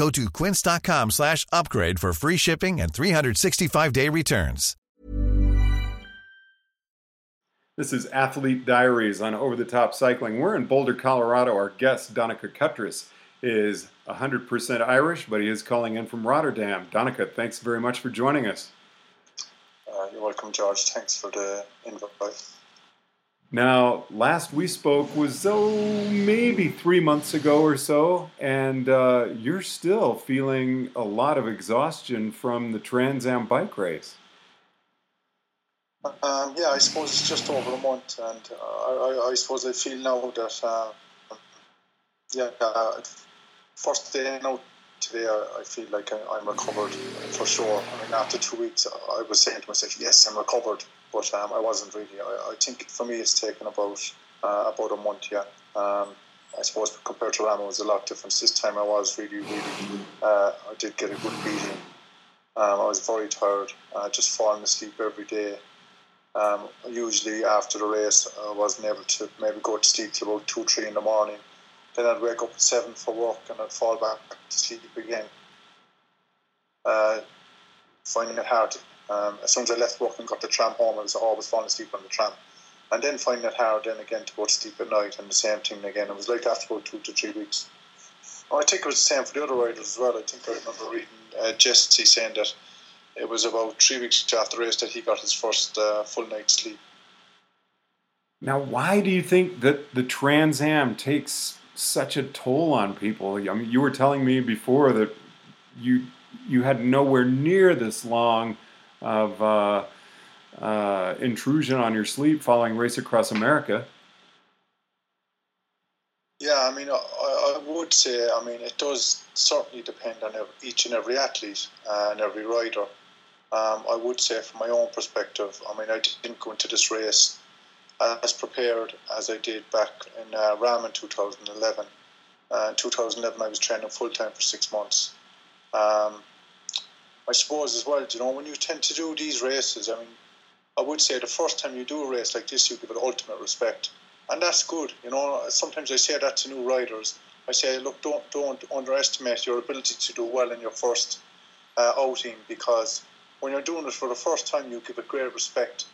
Go to quince.com slash upgrade for free shipping and 365-day returns. This is Athlete Diaries on Over the Top Cycling. We're in Boulder, Colorado. Our guest, Donnacha Cuttriss, is 100% Irish, but he is calling in from Rotterdam. Donnacha, thanks very much for joining us. Uh, you're welcome, George. Thanks for the invite. Now, last we spoke was oh maybe three months ago or so, and uh, you're still feeling a lot of exhaustion from the Trans Am bike race. Um, yeah, I suppose it's just over a month, and uh, I, I, suppose I feel now that uh, yeah, uh, first day now today, I, feel like I, am recovered for sure. I mean, after two weeks, I was saying to myself, "Yes, I'm recovered," but um, I wasn't really. I, I, think for me, it's taken about uh, about a month. Yeah. Um, I suppose compared to RAAM, it was a lot different. This time, I was really, really. Uh, I did get a good beating. Um, I was very tired, uh, just falling asleep every day. Um, usually after the race, I wasn't able to maybe go to sleep till about two, three in the morning. Then I'd wake up at seven for work and I'd fall back to sleep again. Uh, finding it hard. Um, as soon as I left work and got the tram home, I was always falling asleep on the tram. And then finding it hard then again to go to sleep at night and the same thing again. It was like after about two to three weeks. I think it was the same for the other riders as well. I think I remember reading uh, Jesse saying that it was about three weeks after the race that he got his first uh, full night's sleep. Now, why do you think that the Trans Am takes such a toll on people? I mean, you were telling me before that you you had nowhere near this long of uh, uh, intrusion on your sleep following Race Across America. Yeah, I mean, I, I, would say, I mean, it does certainly depend on each and every athlete and every rider. Um, I would say, from my own perspective, I mean, I didn't go into this race as prepared as I did back in uh, RAAM in 2011. Uh, in 2011, I was training full time for six months. Um, I suppose as well, you know, when you tend to do these races, I mean, I would say the first time you do a race like this, you give it ultimate respect, and that's good. You know, sometimes I say that to new riders. I say, look, don't don't underestimate your ability to do well in your first uh, outing because when you're doing it for the first time, you give it great respect.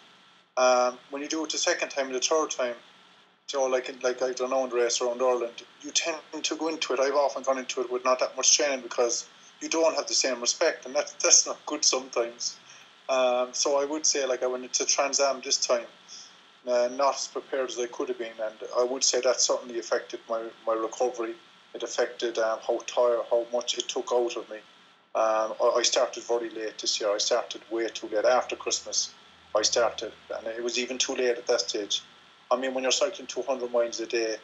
Um, when you do it the second time and the third time, you know, like like I don't know in the race around Ireland, you tend to go into it. I've often gone into it with not that much training because you don't have the same respect, and that's that's not good sometimes. Um, so I would say like I went into Trans Am this time, uh, not as prepared as I could have been, and I would say that certainly affected my, my recovery. It affected um, how tired, how much it took out of me. Um, I started very late this year. I started way too late after Christmas. I started, and it was even too late at that stage. I mean, when you're cycling 200 miles a day,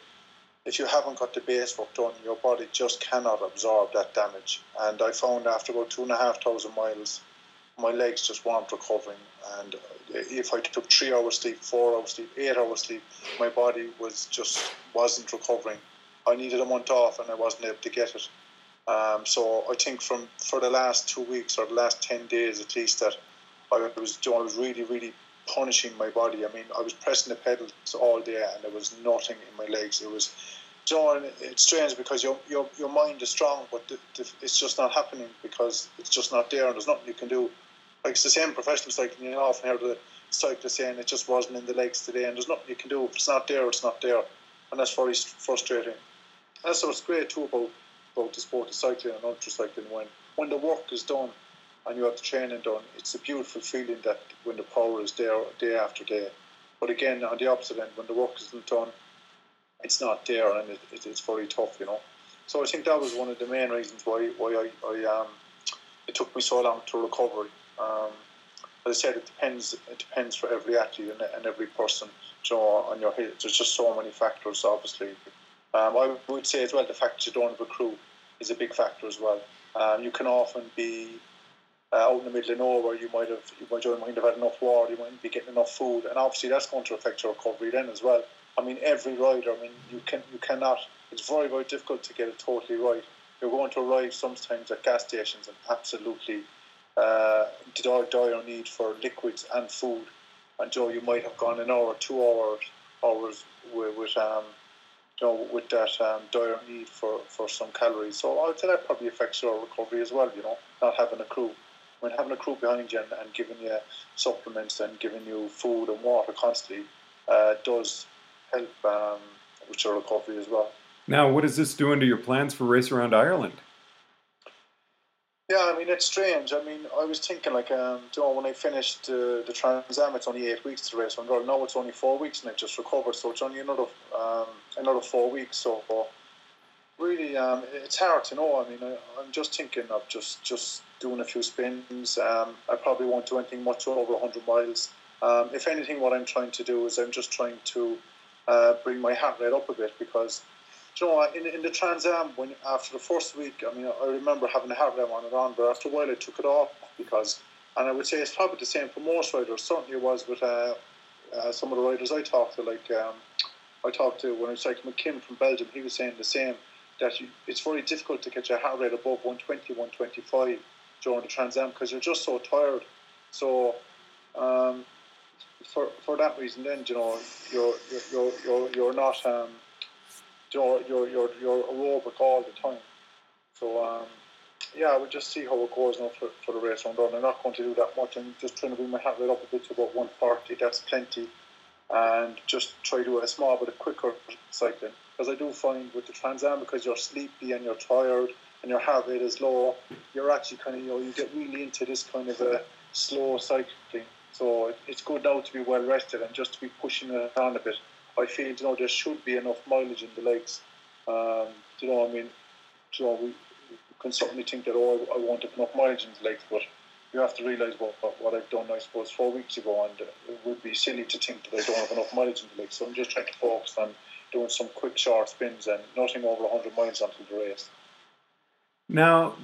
if you haven't got the base work done, your body just cannot absorb that damage. And I found after about two and a half thousand miles, my legs just weren't recovering. And if I took three hours sleep, four hours sleep, eight hours sleep, my body was just wasn't recovering. I needed a month off, and I wasn't able to get it. Um, so I think from for the last two weeks or the last ten days at least that I was I was really really punishing my body. I mean I was pressing the pedals all day and there was nothing in my legs. It was know, it's strange because your, your your mind is strong, but the, the, it's just not happening because it's just not there, and there's nothing you can do. Like it's the same professional cycling. You often hear the cyclist saying it just wasn't in the legs today, and there's nothing you can do. If it's not there, it's not there, and that's very frustrating. And that's what's great too about about the sport of cycling and ultra cycling when when the work is done and you have the training done, it's a beautiful feeling that when the power is there day after day. But again, on the opposite end, when the work isn't done, it's not there, and it, it, it's very tough, you know. So I think that was one of the main reasons why why I, I um, it took me so long to recover. Um, as I said, it depends. It depends for every athlete and, and every person. Know, on your head, there's just so many factors. Obviously, um, I would say as well the fact that you don't have a crew is a big factor as well. Um, you can often be uh, out in the middle of nowhere. You might have you might, you might have had enough water. You might be getting enough food, and obviously that's going to affect your recovery then as well. I mean, every rider. I mean, you can you cannot. It's very very difficult to get it totally right. You're going to arrive sometimes at gas stations and absolutely uh, dire need for liquids and food. And Joe, you might have gone an hour, two hours, hours with, with um, you know, with that um, dire need for, for some calories. So I'd say that probably affects your recovery as well. You know, not having a crew. When having a crew behind you and, and giving you supplements and giving you food and water constantly uh, does help um, with your recovery as well. Now, what is this doing to your plans for Race Around Ireland? Yeah, I mean it's strange. I mean, I was thinking like, um, you know, when I finished uh, the Trans Am, it's only eight weeks to race one girl. Now it's only four weeks, and I just recovered, so it's only another um, another four weeks. So really, um, it's hard to know. I mean, I, am just thinking of just just doing a few spins. Um, I probably won't do anything much over 100 miles. Um, if anything, what I'm trying to do is I'm just trying to uh, bring my heart rate up a bit because you know, in, in the Trans Am, when after the first week, I mean, I remember having a heart rate on and on, but after a while I took it off because, and I would say it's probably the same for most riders. Certainly, it was with uh, uh, some of the riders I talked to, like um, I talked to when I was cycling with Kim from Belgium. He was saying the same that you, it's very difficult to get your heart rate above 120, 125 during the Trans Am because you're just so tired. So. Um, for, for that reason, then you know you're you're you're you're not um, you're you're you're, aerobic all the time. So um, yeah, we'll just see how it goes now for, for the race round on. I'm not going to do that much. I'm just trying to bring my heart rate up a bit to about 140. That's plenty, and just try to do a small bit of quicker cycling. Because I do find with the Trans Am, because you're sleepy and you're tired and your heart rate is low, you're actually kind of you know you get really into this kind of a slow cycling. So it's good now to be well rested and just to be pushing it on a bit. I feel you know there should be enough mileage in the legs. Um, you know, I mean, you know, we, can certainly think that oh, I, I won't enough mileage in the legs, but you have to realise what, what, what I've done, I suppose, four weeks ago, and it would be silly to think that I don't have enough mileage in the legs. So I'm just trying to focus on doing some quick, short spins and nothing over 100 miles until the race. Now,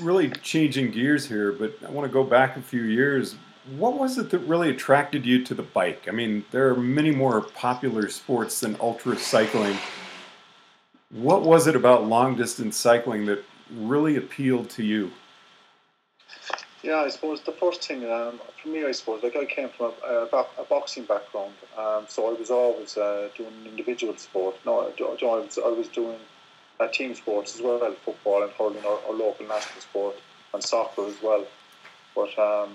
really changing gears here, but I want to go back a few years what was it that really attracted you to the bike? I mean, there are many more popular sports than ultra cycling. What was it about long distance cycling that really appealed to you? Yeah, I suppose the first thing um, for me, I suppose, like I came from a, a, a boxing background, um, so I was always uh, doing individual sport. No, I, was, I was doing uh, team sports as well, football and hurling, or, or local national sport, and soccer as well. But um,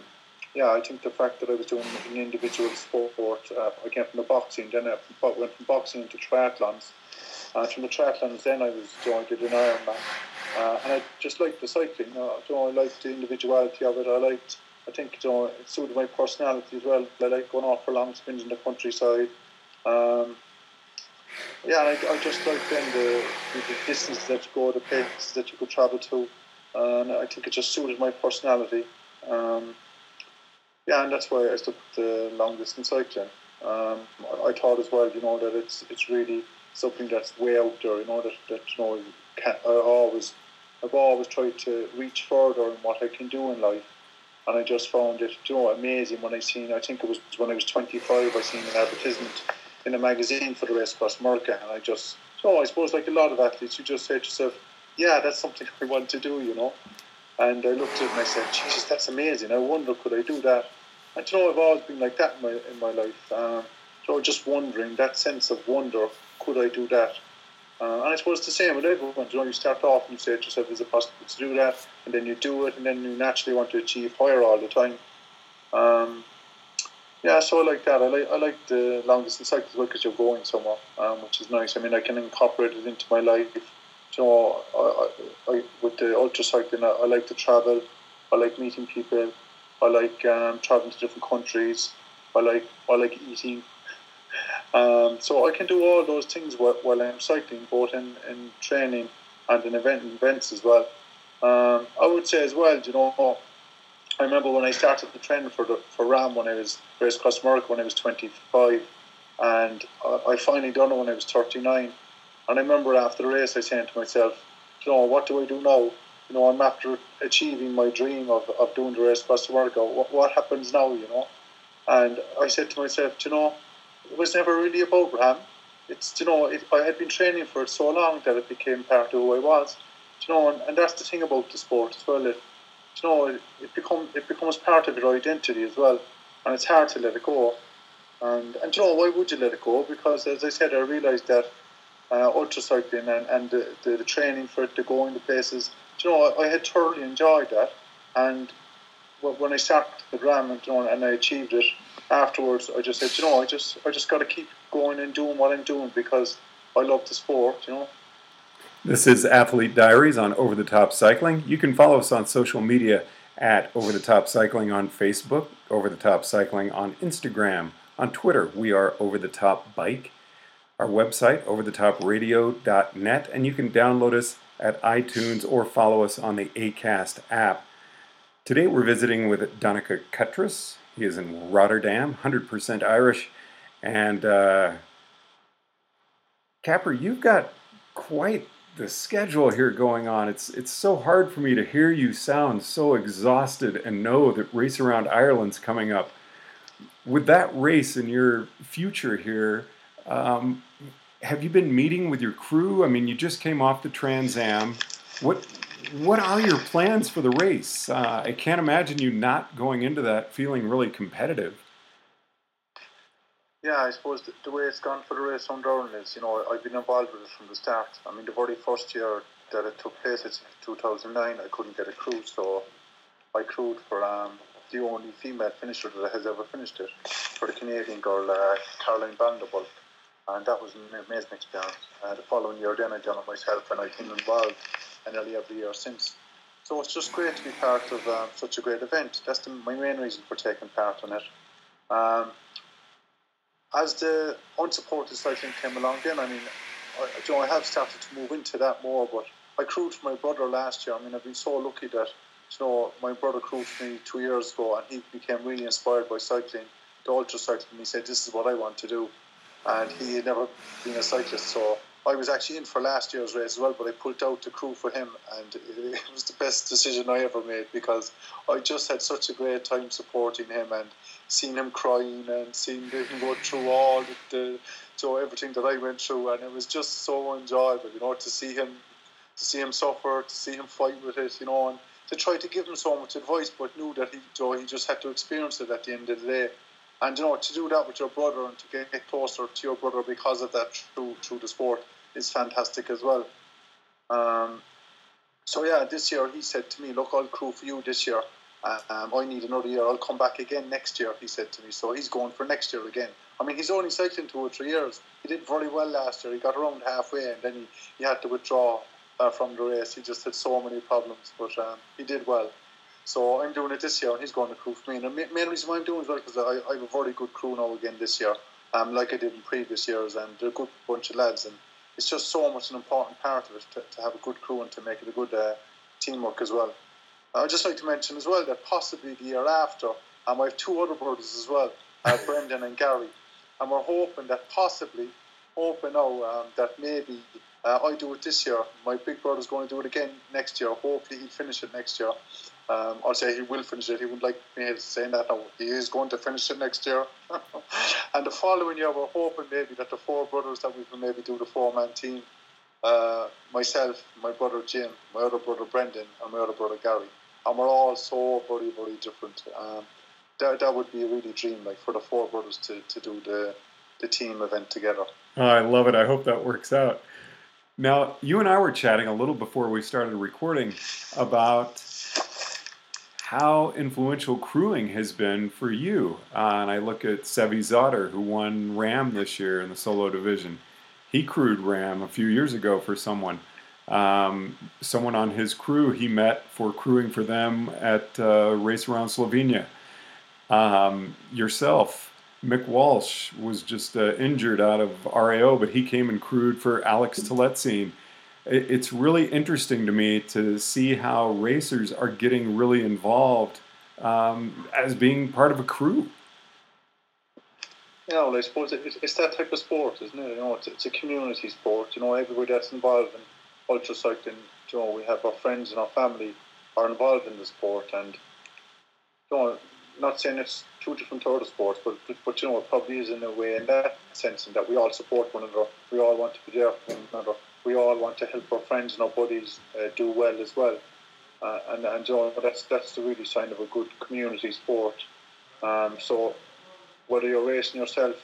yeah, I think the fact that I was doing an individual sport, uh, I came from the boxing, then I went from boxing into triathlons. And from the triathlons, then I was joined in Ironman. Uh, and I just liked the cycling. You know, I liked the individuality of it. I liked, I think, you know, it suited my personality as well. I like going off for long spins in the countryside. Um, yeah, I, I just like then the, the, distances that you go, the places that you could travel to. And I think it just suited my personality. Um, yeah, and that's why I with the long distance cycling. Um, I, I, thought as well, you know, that it's it's really something that's way out there. You know that that you know I always I've always tried to reach further in what I can do in life, and I just found it you know amazing when I seen. I think it was when I was 25. I seen an advertisement in a magazine for the race across America, and I just so I suppose like a lot of athletes, you just say to yourself, yeah, that's something I want to do, you know. And I looked at it and I said, Jesus, that's amazing. I wonder could I do that and you know, I've always been like that in my in my life. Um, you know, just wondering that sense of wonder. Could I do that? Uh, and I suppose it's the same with everyone. You know, you start off and you say to yourself, "Is it possible to do that?" And then you do it, and then you naturally want to achieve higher all the time. Um, yeah, so I like that. I like I like the long distance cycles because you're going somewhere, um, which is nice. I mean, I can incorporate it into my life. You know, I, I, I with the ultra cycling, I, I like to travel I like meeting people. I like um, traveling to different countries. I like I like eating. Um, so I can do all those things while, while I'm cycling, both in, in training and in event events as well. Um, I would say as well, you know, I remember when I started the training for the, for RAAM when I was race across America when I was 25, and I, I finally done it when I was 39. And I remember after the race, I saying to myself, you know, what do I do now? You know, I'm after achieving my dream of, of doing the race across America. What, what happens now, you know? And I said to myself, you know, it was never really about RAAM. It's, you know, it, I had been training for it so long that it became part of who I was. You know, and, and that's the thing about the sport as well. It, you know, it, it, become, it becomes part of your identity as well. And it's hard to let it go. And, and you know, why would you let it go? Because, as I said, I realised that uh, ultracycling and, and the, the, the, training for it the going to places, you know, I, I had thoroughly enjoyed that. And when I started the RAAM and, you know, and I achieved it, afterwards I just said, you know, I just I just got to keep going and doing what I'm doing because I love the sport, you know. This is Athlete Diaries on Over the Top Cycling. You can follow us on social media at Over the Top Cycling on Facebook, Over the Top Cycling on Instagram, on Twitter, we are Over the Top Bike. Our website, overthetopradio.net, and you can download us at iTunes or follow us on the ACAST app. Today we're visiting with Donnacha Cuttriss. He is in Rotterdam, 100% Irish. And uh, Capper, you've got quite the schedule here going on. It's it's so hard for me to hear you sound so exhausted and know that Race Around Ireland's coming up. With that race in your future here, um, have you been meeting with your crew? I mean, you just came off the Trans Am. What what are your plans for the race? Uh, I can't imagine you not going into that feeling really competitive. Yeah, I suppose the, the way it's gone for the race on Down is, you know, I've been involved with it from the start. I mean, the very first year that it took place, it's 2009, I couldn't get a crew, so I crewed for um, the only female finisher that has ever finished it, for the Canadian girl, uh, Caroline van den Bulk. And that was an amazing experience. Uh, the following year, then I done it myself, and I've been involved nearly every year since. So it's just great to be part of um, such a great event. That's the, my main reason for taking part in it. Um, as the unsupported cycling came along, then I mean, I, you know, I have started to move into that more. But I crewed for my brother last year. I mean, I've been so lucky that you know my brother crewed for me two years ago, and he became really inspired by cycling, the ultra cycling. He said, "This is what I want to do," and he had never been a cyclist, so I was actually in for last year's race as well, but I pulled out the crew for him, and it was the best decision I ever made because I just had such a great time supporting him and seeing him crying and seeing him go through all the, so everything that I went through, and it was just so enjoyable, you know, to see him to see him suffer, to see him fight with it, you know, and to try to give him so much advice, but knew that he, know, he just had to experience it at the end of the day. And you know, to do that with your brother and to get closer to your brother because of that through through the sport is fantastic as well. Um, so yeah, this year he said to me, "Look, I'll crew for you this year. Um, I need another year. I'll come back again next year." He said to me. So he's going for next year again. I mean, he's only cycling two or three years. He did very well last year. He got around halfway, and then he, he had to withdraw uh, from the race. He just had so many problems, but um, he did well. So I'm doing it this year, and he's going to crew for me. And the main reason why I'm doing it well because I, I have a very good crew now again this year, um, like I did in previous years, and they're a good bunch of lads. And it's just so much an important part of it to, to have a good crew and to make it a good uh, teamwork as well. I'd just like to mention as well that possibly the year after, um, I have two other brothers as well, uh, Brendan and Gary, and we're hoping that possibly, hoping now um, that maybe uh, I do it this year. My big brother's going to do it again next year. Hopefully, he'll finish it next year. Um, say he will finish it. He would like me saying that now. He is going to finish it next year. and the following year, we're hoping maybe that the four brothers that we can maybe do the four man team uh, myself, my brother Jim, my other brother Brendan, and my other brother Gary. And we're all so very, very different. Um, that, that would be a really dream, like for the four brothers to, to do the, the team event together. Oh, I love it. I hope that works out. Now, you and I were chatting a little before we started recording about how influential crewing has been for you. Uh, and I look at Sevi Zotter, who won RAAM this year in the solo division. He crewed RAAM a few years ago for someone. Um, someone on his crew he met for crewing for them at uh, Race Around Slovenia. Um, yourself, Mick Walsh, was just uh, injured out of RAO, but he came and crewed for Alex Taletsine. It, it's really interesting to me to see how racers are getting really involved um, as being part of a crew. Yeah, well, I suppose it's that type of sport, isn't it? You know, it's, a community sport. You know, everybody that's involved in ultra cycling, you know, we have our friends and our family are involved in the sport, and you know, not saying it's two different other sports, but, but, but you know, it probably is in a way in that sense, in that we all support one another. We all want to be there for one another. We all want to help our friends and our buddies uh, do well as well. Uh, and and you know, that's that's the really sign of a good community sport. Um, so whether you're racing yourself,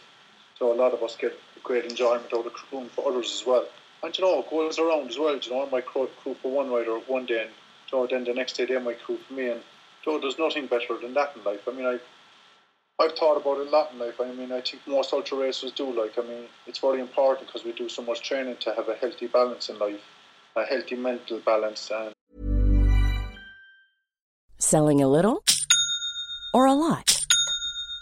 so a lot of us get great enjoyment out of crewing for others as well. And you know, it goes around as well. You know, I might crew, for one rider one day, and you know, then the next day they might crew for me. And you know, there's nothing better than that in life. I mean, I I've thought about it a lot in life. I mean, I think most ultra racers do. Like, I mean, it's very important because we do so much training to have a healthy balance in life, a healthy mental balance, and selling a little or a lot.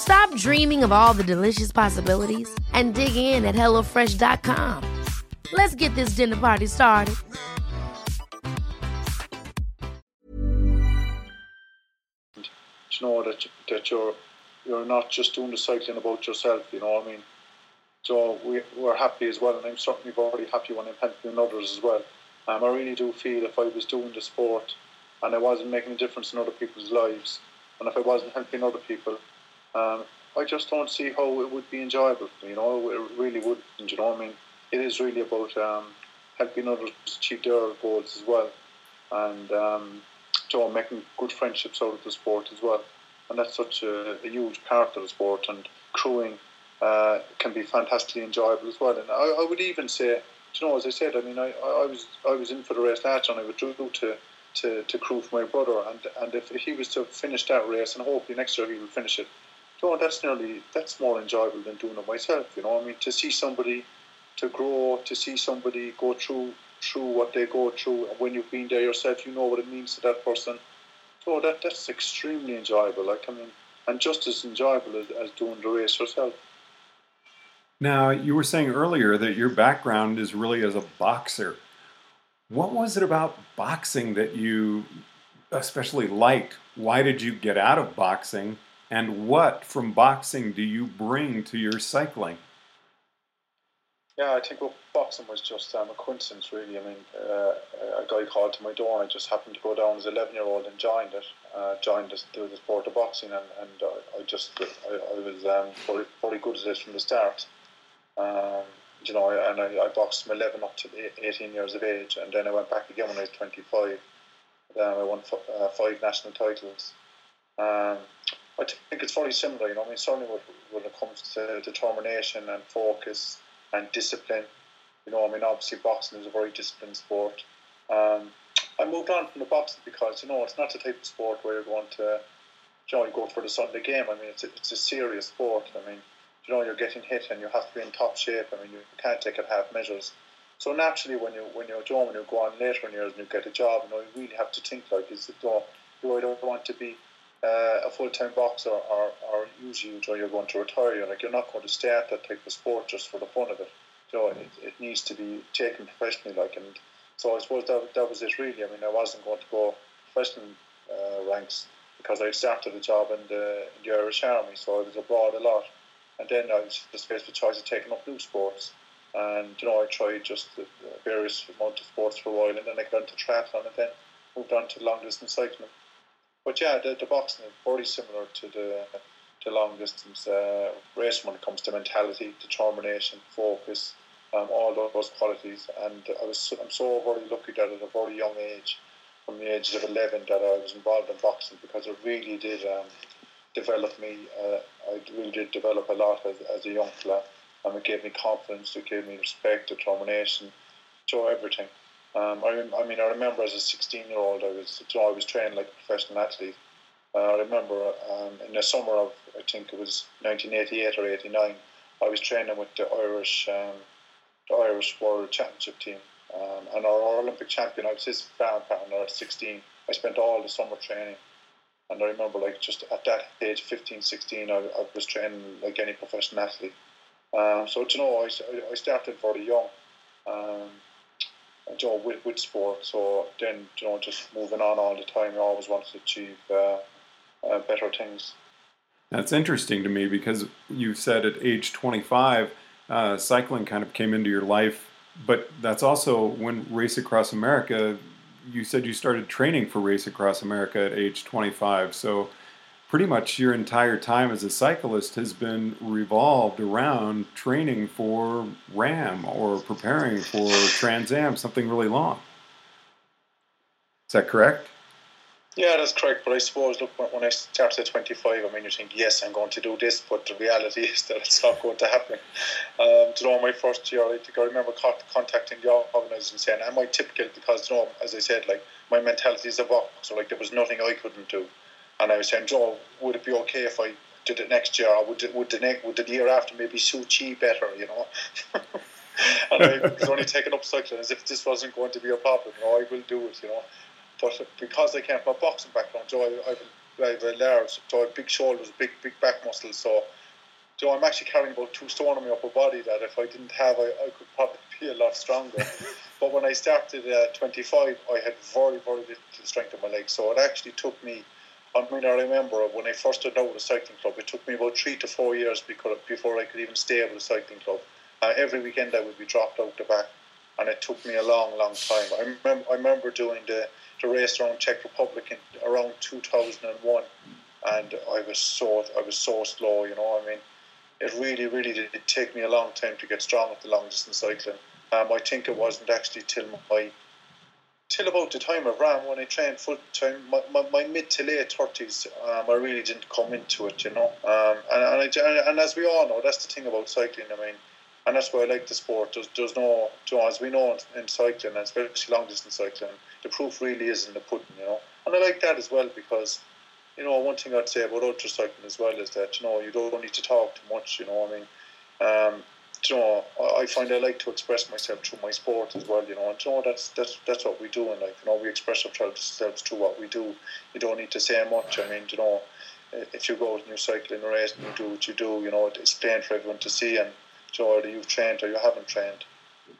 Stop dreaming of all the delicious possibilities and dig in at HelloFresh.com. Let's get this dinner party started. You know that that you're you're not just doing the cycling about yourself. You know, what I mean, so we we're happy as well, and I'm certainly very happy when I'm helping others as well. Um, I really do feel if I was doing the sport and I wasn't making a difference in other people's lives, and if I wasn't helping other people, um, I just don't see how it would be enjoyable. You know, it really would. You know, I mean, it is really about um, helping others achieve their goals as well, and um, know, making good friendships out of the sport as well. And that's such a, a huge part of the sport. And crewing uh, can be fantastically enjoyable as well. And I, I, would even say, you know, as I said, I mean, I, I was I was in for the race last and I withdrew to to, to crew for my brother. And and if he was to finish that race, and hopefully next year he will finish it you that's nearly that's more enjoyable than doing it myself. You know, I mean, to see somebody to grow, to see somebody go through through what they go through, and when you've been there yourself, you know what it means to that person. So that that's extremely enjoyable. Like I mean, and just as enjoyable as, as doing the race yourself. Now, you were saying earlier that your background is really as a boxer. What was it about boxing that you especially liked? Why did you get out of boxing? And what from boxing do you bring to your cycling? Yeah, I think well, boxing was just um, a coincidence, really. I mean, uh, a guy called to my door, and I just happened to go down as an 11 year old and joined it, uh, joined this, the sport of boxing, and, and uh, I just I, I was um, good at it from the start. Um, you know, and I, I boxed from 11 up to 18 years of age, and then I went back again when I was 25. Then I won f- uh, five national titles. Um, I think it's very similar. You know, I mean, certainly when, it comes to determination and focus and discipline. You know, I mean, obviously boxing is a very disciplined sport. Um, I moved on from the boxing because you know it's not the type of sport where you want to, you know, go for the Sunday game. I mean, it's a, it's a serious sport. I mean, you know, you're getting hit and you have to be in top shape. I mean, you can't take it half measures. So naturally, when you when you're Joe, when you go on later in years and you get a job, you know, you really have to think like, is it, you know, do I don't want to be uh, a full time boxer or, or usually you you're going to retire, you're like you're not going to stay at that type of sport just for the fun of it. So it, it needs to be taken professionally, like and So I suppose that, that was it really. I mean, I wasn't going to go professional uh, ranks because I started a job in the, in the Irish Army, so I was abroad a lot. And then I was just faced with choice of taking up new sports. And, you know, I tried just various amount of sports for a while, and then I got into triathlon and then moved on to long distance cycling. But yeah, the, the boxing is very similar to the to long distance uh, racing when it comes to mentality, determination, focus, um, all those qualities. And I was I'm so very lucky that at a very young age, from the age of 11, that I was involved in boxing because it really did um, develop me. Uh, I really did develop a lot as, as a young fella. And it gave me confidence, it gave me respect, determination, so everything. Um, I, I mean, I remember as a 16 year old, I was, I was trained like a professional athlete. Uh, I remember um, in the summer of, I think it was 1988 or 89, I was training with the Irish, um, the Irish World Championship team. Um, and our Olympic champion, I was his partner at 16. I spent all the summer training. And I remember, like, just at that age, 15, 16, I, I was training like any professional athlete. Um, so, you know, I, I started very young. You know, with, with sport. So then, you know, just moving on all the time, you always want to achieve uh, uh, better things. That's interesting to me because you said at age 25, uh, cycling kind of came into your life, but that's also when Race Across America, you said you started training for Race Across America at age 25. So pretty much your entire time as a cyclist has been revolved around training for RAAM or preparing for Trans Am, something really long. Is that correct? Yeah, that's correct. But I suppose, look, when I started at 25, I mean, you think, yes, I'm going to do this, but the reality is that it's not going to happen. Um, you know, my first year, I think I remember contacting the organisers and saying, am I typical? Because, you know, as I said, like, my mentality is a box, so, Like, there was nothing I couldn't do. And I was saying, Joe, would it be okay if I did it next year, or would it, would the next, would the year after maybe suit you better, you know? and I was only taking up cycling as if this wasn't going to be a problem. You know, I will do it, you know. But because I came from a boxing background, Joe, I, I, I have a large, so I have big shoulders, big big back muscles. So, Joe, I'm actually carrying about two stone on my upper body that if I didn't have, I, I could probably be a lot stronger. but when I started at 25, I had very very little strength in my legs, so it actually took me I mean, I remember when I first started out with a cycling club, it took me about three to four years before I could even stay with the cycling club. Uh, every weekend I would be dropped out the back, and it took me a long, long time. I remember, I remember doing the, the race around Czech Republic in around 2001, and I was so I was so slow. You know, I mean, it really, really did take me a long time to get strong at the long distance cycling. Um, I think it wasn't actually till my till about the time of RAAM when I trained full time, my, my, my, mid to late thirties, um, I really didn't come into it, you know. Um, and and, I, and as we all know, that's the thing about cycling. I mean, and that's why I like the sport. There's, there's no, as we know in cycling, and especially long distance cycling, the proof really is in the pudding, you know. And I like that as well because, you know, one thing I'd say about ultra cycling as well is that you know you don't need to talk too much. You know, I mean. Um, you know, I find I like to express myself through my sport as well. You know, and you know that's that's that's what we do in life. You know, we express ourselves through what we do. You don't need to say much. I mean, you know, if you go and you're cycling a race and you do what you do, you know, it's plain for everyone to see. And you know, you've trained or you haven't trained.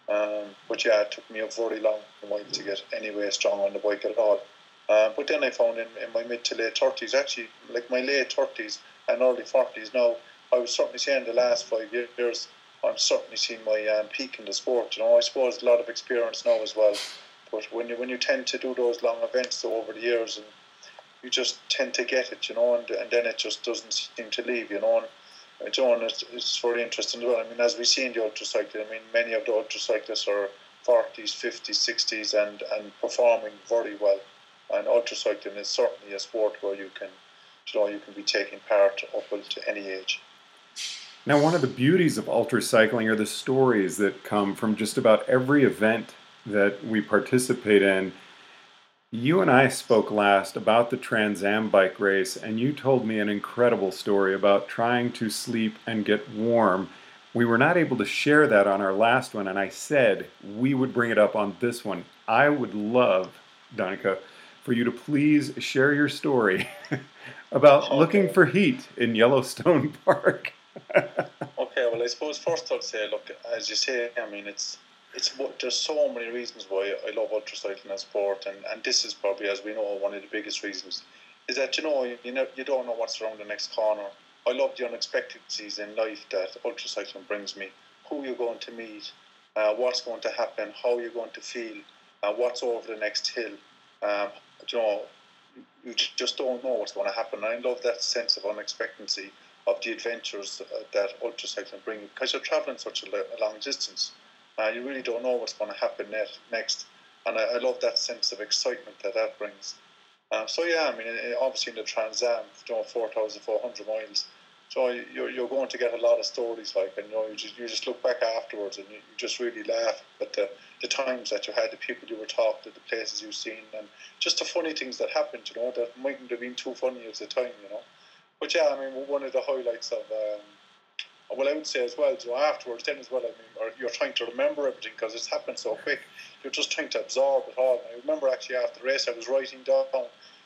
Um, but yeah, it took me a very long while to get anywhere strong on the bike at all. Uh, but then I found in, in my mid to late thirties, actually, like my late thirties and early forties now, I was certainly saying the last five years I'm certainly seeing my um, peak in the sport. You know, I suppose a lot of experience now as well. But when you when you tend to do those long events over the years, and you just tend to get it, you know, and, and then it just doesn't seem to leave, you know. And, and it's, it's very interesting as well. I mean, as we see in the ultracycling, I mean, many of the ultracyclists are 40s, 50s, 60s, and and performing very well. And ultracycling is certainly a sport where you can, you know, you can be taking part up to any age. Now, one of the beauties of ultra cycling are the stories that come from just about every event that we participate in. You and I spoke last about the Trans Am bike race, and you told me an incredible story about trying to sleep and get warm. We were not able to share that on our last one, and I said we would bring it up on this one. I would love, Danica, for you to please share your story about okay. looking for heat in Yellowstone Park okay, well, I suppose first I'd say, look, as you say, I mean, it's it's there's so many reasons why I love ultracycling as sport, and, and this is probably, as we know, one of the biggest reasons. Is that you know you know you don't know what's around the next corner. I love the unexpectedness in life that ultracycling brings me. Who you're going to meet, uh, what's going to happen, how you're going to feel, uh, what's over the next hill. Um, you know, you just don't know what's going to happen. I love that sense of unexpectancy of the adventures uh, that ultracycling bring because you're traveling such a, long distance. Uh, you really don't know what's going to happen next, and I, I, love that sense of excitement that that brings. Um, so yeah, I mean, obviously in the Trans Am, you know, four thousand four hundred miles. So you're, you're going to get a lot of stories like, and you know, you just you just look back afterwards and you, you just really laugh at the, the times that you had, the people you were talking to, the places you've seen, and just the funny things that happened. You know, that mightn't have been too funny at the time. You know, but yeah, I mean, one of the highlights of um, well, I would say as well, you know, afterwards, then as well, I mean, you're trying to remember everything because it's happened so quick. You're just trying to absorb it all. And I remember actually after the race, I was writing down,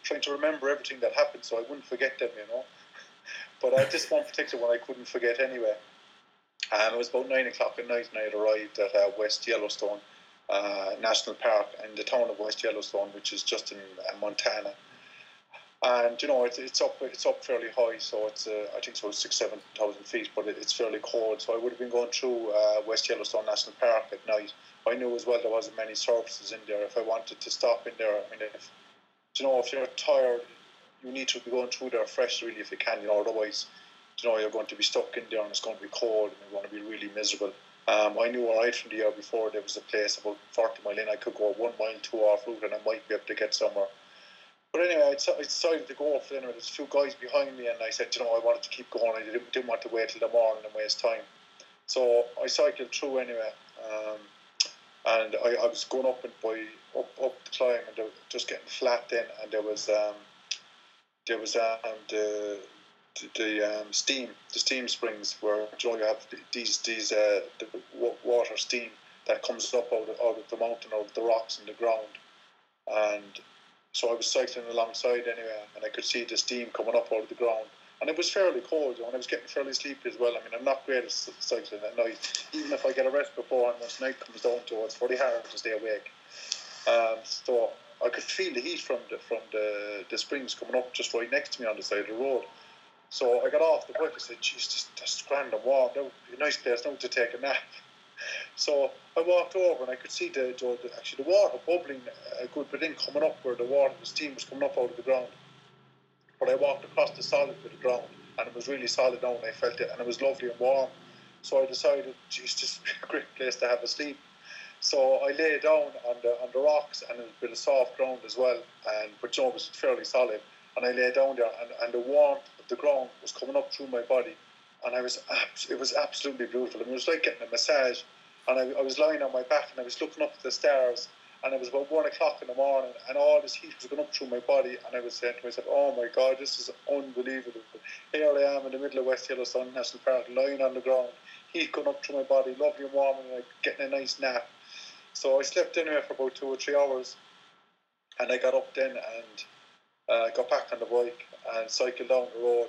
trying to remember everything that happened so I wouldn't forget them, you know. But at this one particular one, I couldn't forget anyway. Um, it was about nine o'clock at night, and I had arrived at uh, West Yellowstone uh, National Park in the town of West Yellowstone, which is just in uh, Montana and you know it's, it's up it's up fairly high, so it's uh, I think so six seven thousand feet, but it, it's fairly cold. So I would have been going through uh, West Yellowstone National Park at night. I knew as well there wasn't many services in there. If I wanted to stop in there, I mean, if you know if you're tired, you need to be going through there fresh, really, if you can. You know, otherwise, you know you're going to be stuck in there and it's going to be cold and you're going to be really miserable. Um, I knew right from the year before there was a place about 40 mile in. I could go one mile, two off route, and I might be able to get somewhere. But anyway, I decided to go off then. There's two guys behind me, and I said, you know, I wanted to keep going. I didn't, didn't want to wait till the morning and waste time. So I cycled through anyway. Um, and I, I was going up and by up up the climb and just getting flat then and there was um, there was um, the the, the um, steam the steam springs where you, know, you have these these uh, the water steam that comes up out of, out of the mountain out of the rocks and the ground and so I was cycling alongside anyway, and I could see the steam coming up out of the ground. And it was fairly cold, and I was getting fairly sleepy as well. I mean, I'm not great at cycling at night. Even if I get a rest before, and once night comes down to it, it's pretty hard to stay awake. Um, so I could feel the heat from the from the, the springs coming up just right next to me on the side of the road. So I got off the bike. I said, "Jeez, this, this is grand and warm. A nice place now to take a nap." So I walked over and I could see the, the actually the water bubbling uh, a good bit in, coming up where the water, the steam was coming up out of the ground. But I walked across the solid bit of ground and it was really solid now and I felt it and it was lovely and warm. So I decided, geez, this would be a great place to have a sleep. So I lay down on the on the rocks and a bit of soft ground as well, and but you know, it was fairly solid. And I lay down there, and, and the warmth of the ground was coming up through my body, and I was it was absolutely beautiful. It was like getting a massage, and I, I, was lying on my back and I was looking up at the stars, and it was about one o'clock in the morning, and all this heat was going up through my body, and I was saying to myself, "Oh my God, this is unbelievable! Here I am in the middle of West Yellowstone National Park, lying on the ground, heat going up through my body, lovely and warm, and like getting a nice nap." So I slept in there for about two or three hours, and I got up then and uh, got back on the bike and cycled down the road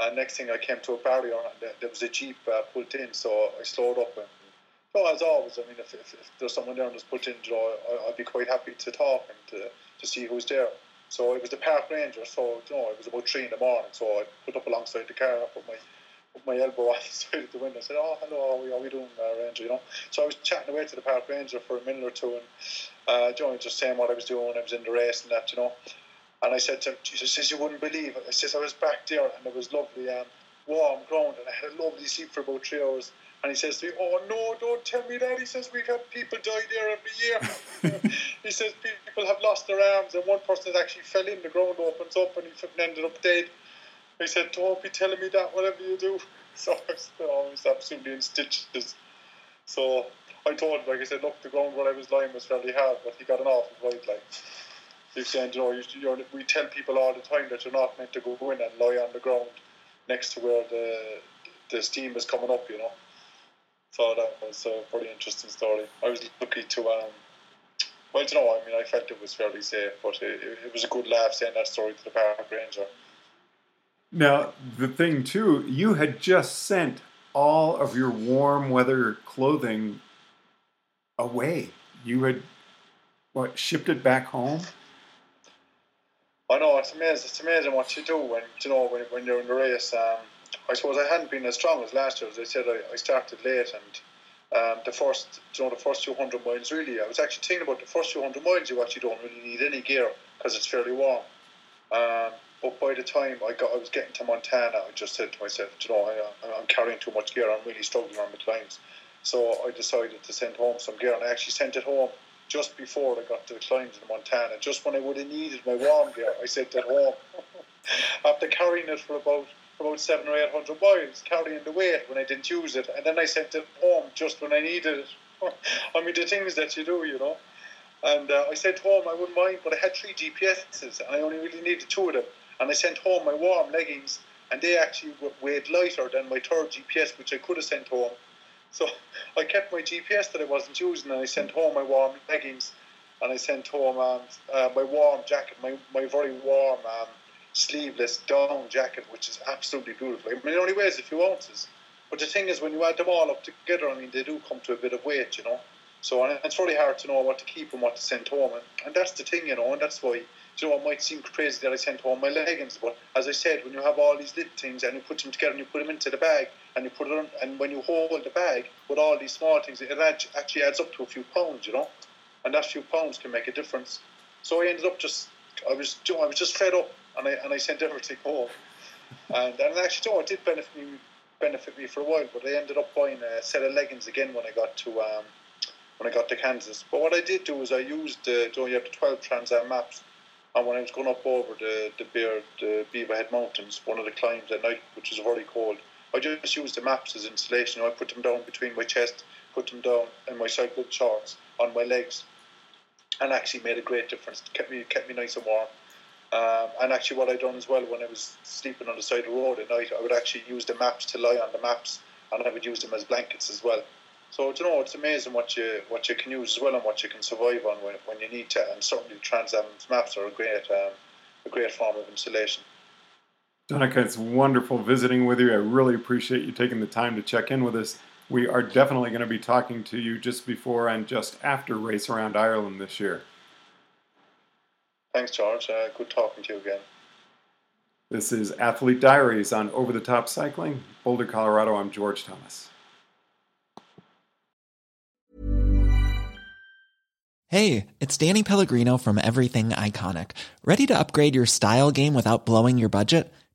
and next thing I came to a barrier and there was a jeep uh, pulled in, so I slowed up. And so as always, I mean, if, if, if there's someone there and there's pulled in, you know, I, would be quite happy to talk and to, to see who's there. So it was the park ranger. So you know, it was about three in the morning. So I put up alongside the car, put my put my elbow on the side of the window. I said, "Oh, hello, how are we, how are we doing, uh, ranger?" You know. So I was chatting away to the park ranger for a minute or two, and uh, you know, just saying what I was doing. I was in the race and that, you know. And I said to him, Jesus says, you wouldn't believe it. I says, I was back there and it was lovely, um, warm ground and I had a lovely sleep for about three hours. And he says to me, Oh, no, don't tell me that. He says, We've had people die there every year. he says, People have lost their arms, and one person actually fell in, the ground opens up, and he ended up dead. He said, Don't be telling me that, whatever you do. So I was, I was absolutely in stitches. So I told him, like I said, Look, the ground where I was lying was fairly hard, but he got an awful right, like you saying, you know, you, we tell people all the time that you're not meant to go in and lie on the ground next to where the the steam is coming up, you know. So that was a pretty interesting story. I was lucky to, um, well, you know, I mean, I felt it was fairly safe, but it, it was a good laugh saying that story to the park ranger. Now, the thing too, you had just sent all of your warm weather clothing away. You had what shipped it back home. I know it's amazing. It's amazing what you do when you know when, when you're in the race. Um, I suppose I hadn't been as strong as last year. As I said, I, I started late, and um, the first, you know, the first 200 miles really. I was actually thinking about the first 200 miles. You actually don't really need any gear because it's fairly warm. Um, but by the time I got, I was getting to Montana, I just said to myself, you know, I, I'm carrying too much gear. I'm really struggling on the climbs. So I decided to send home some gear, and I actually sent it home just before I got to the climbs in Montana. Just when I would have needed my warm gear, I sent it home. After carrying it for about about seven or eight hundred miles, carrying the weight when I didn't use it, and then I sent it home just when I needed it. I mean, the things that you do, you know. And uh, I sent home, I wouldn't mind, but I had three GPSs, and I only really needed two of them. And I sent home my warm leggings, and they actually weighed lighter than my third GPS, which I could have sent home. So I kept my GPS that I wasn't using, and I sent home my warm leggings, and I sent home um, uh, my warm jacket, my, my very warm um, sleeveless down jacket, which is absolutely beautiful. I mean, it only weighs a few ounces. But the thing is, when you add them all up together, I mean, they do come to a bit of weight, you know. So and it's really hard to know what to keep and what to send home. And, and that's the thing, you know, and that's why, you know, it might seem crazy that I sent home my leggings. But as I said, when you have all these little things and you put them together and you put them into the bag and you put it on, and when you hold the bag with all these small things, it actually adds up to a few pounds, you know. And that few pounds can make a difference. So I ended up just, I was, I was just fed up and I, and I sent everything home. And, and actually, you know, it did benefit me, benefit me for a while, but I ended up buying a set of leggings again when I got to um, when I got to Kansas. But what I did do is I used the, you, know, you have the 12 Trans Am maps, and when I was going up over the the Bear, the Beaverhead Mountains, one of the climbs at night, which was very cold, I just used the maps as insulation. I put them down between my chest, put them down in my cycle shorts on my legs, and actually made a great difference. It kept me kept me nice and warm. Um, and actually, what I done as well when I was sleeping on the side of the road at night, I would actually use the maps to lie on the maps, and I would use them as blankets as well. So you know, it's amazing what you what you can use as well and what you can survive on when, when you need to. And certainly, the Trans Am maps are a great um, a great form of insulation. Donnacha, it's wonderful visiting with you. I really appreciate you taking the time to check in with us. We are definitely going to be talking to you just before and just after Race Around Ireland this year. Thanks, George. Uh, good talking to you again. This is Athlete Diaries on Over the Top Cycling, Boulder, Colorado. I'm George Thomas. Hey, it's Danny Pellegrino from Everything Iconic. Ready to upgrade your style game without blowing your budget?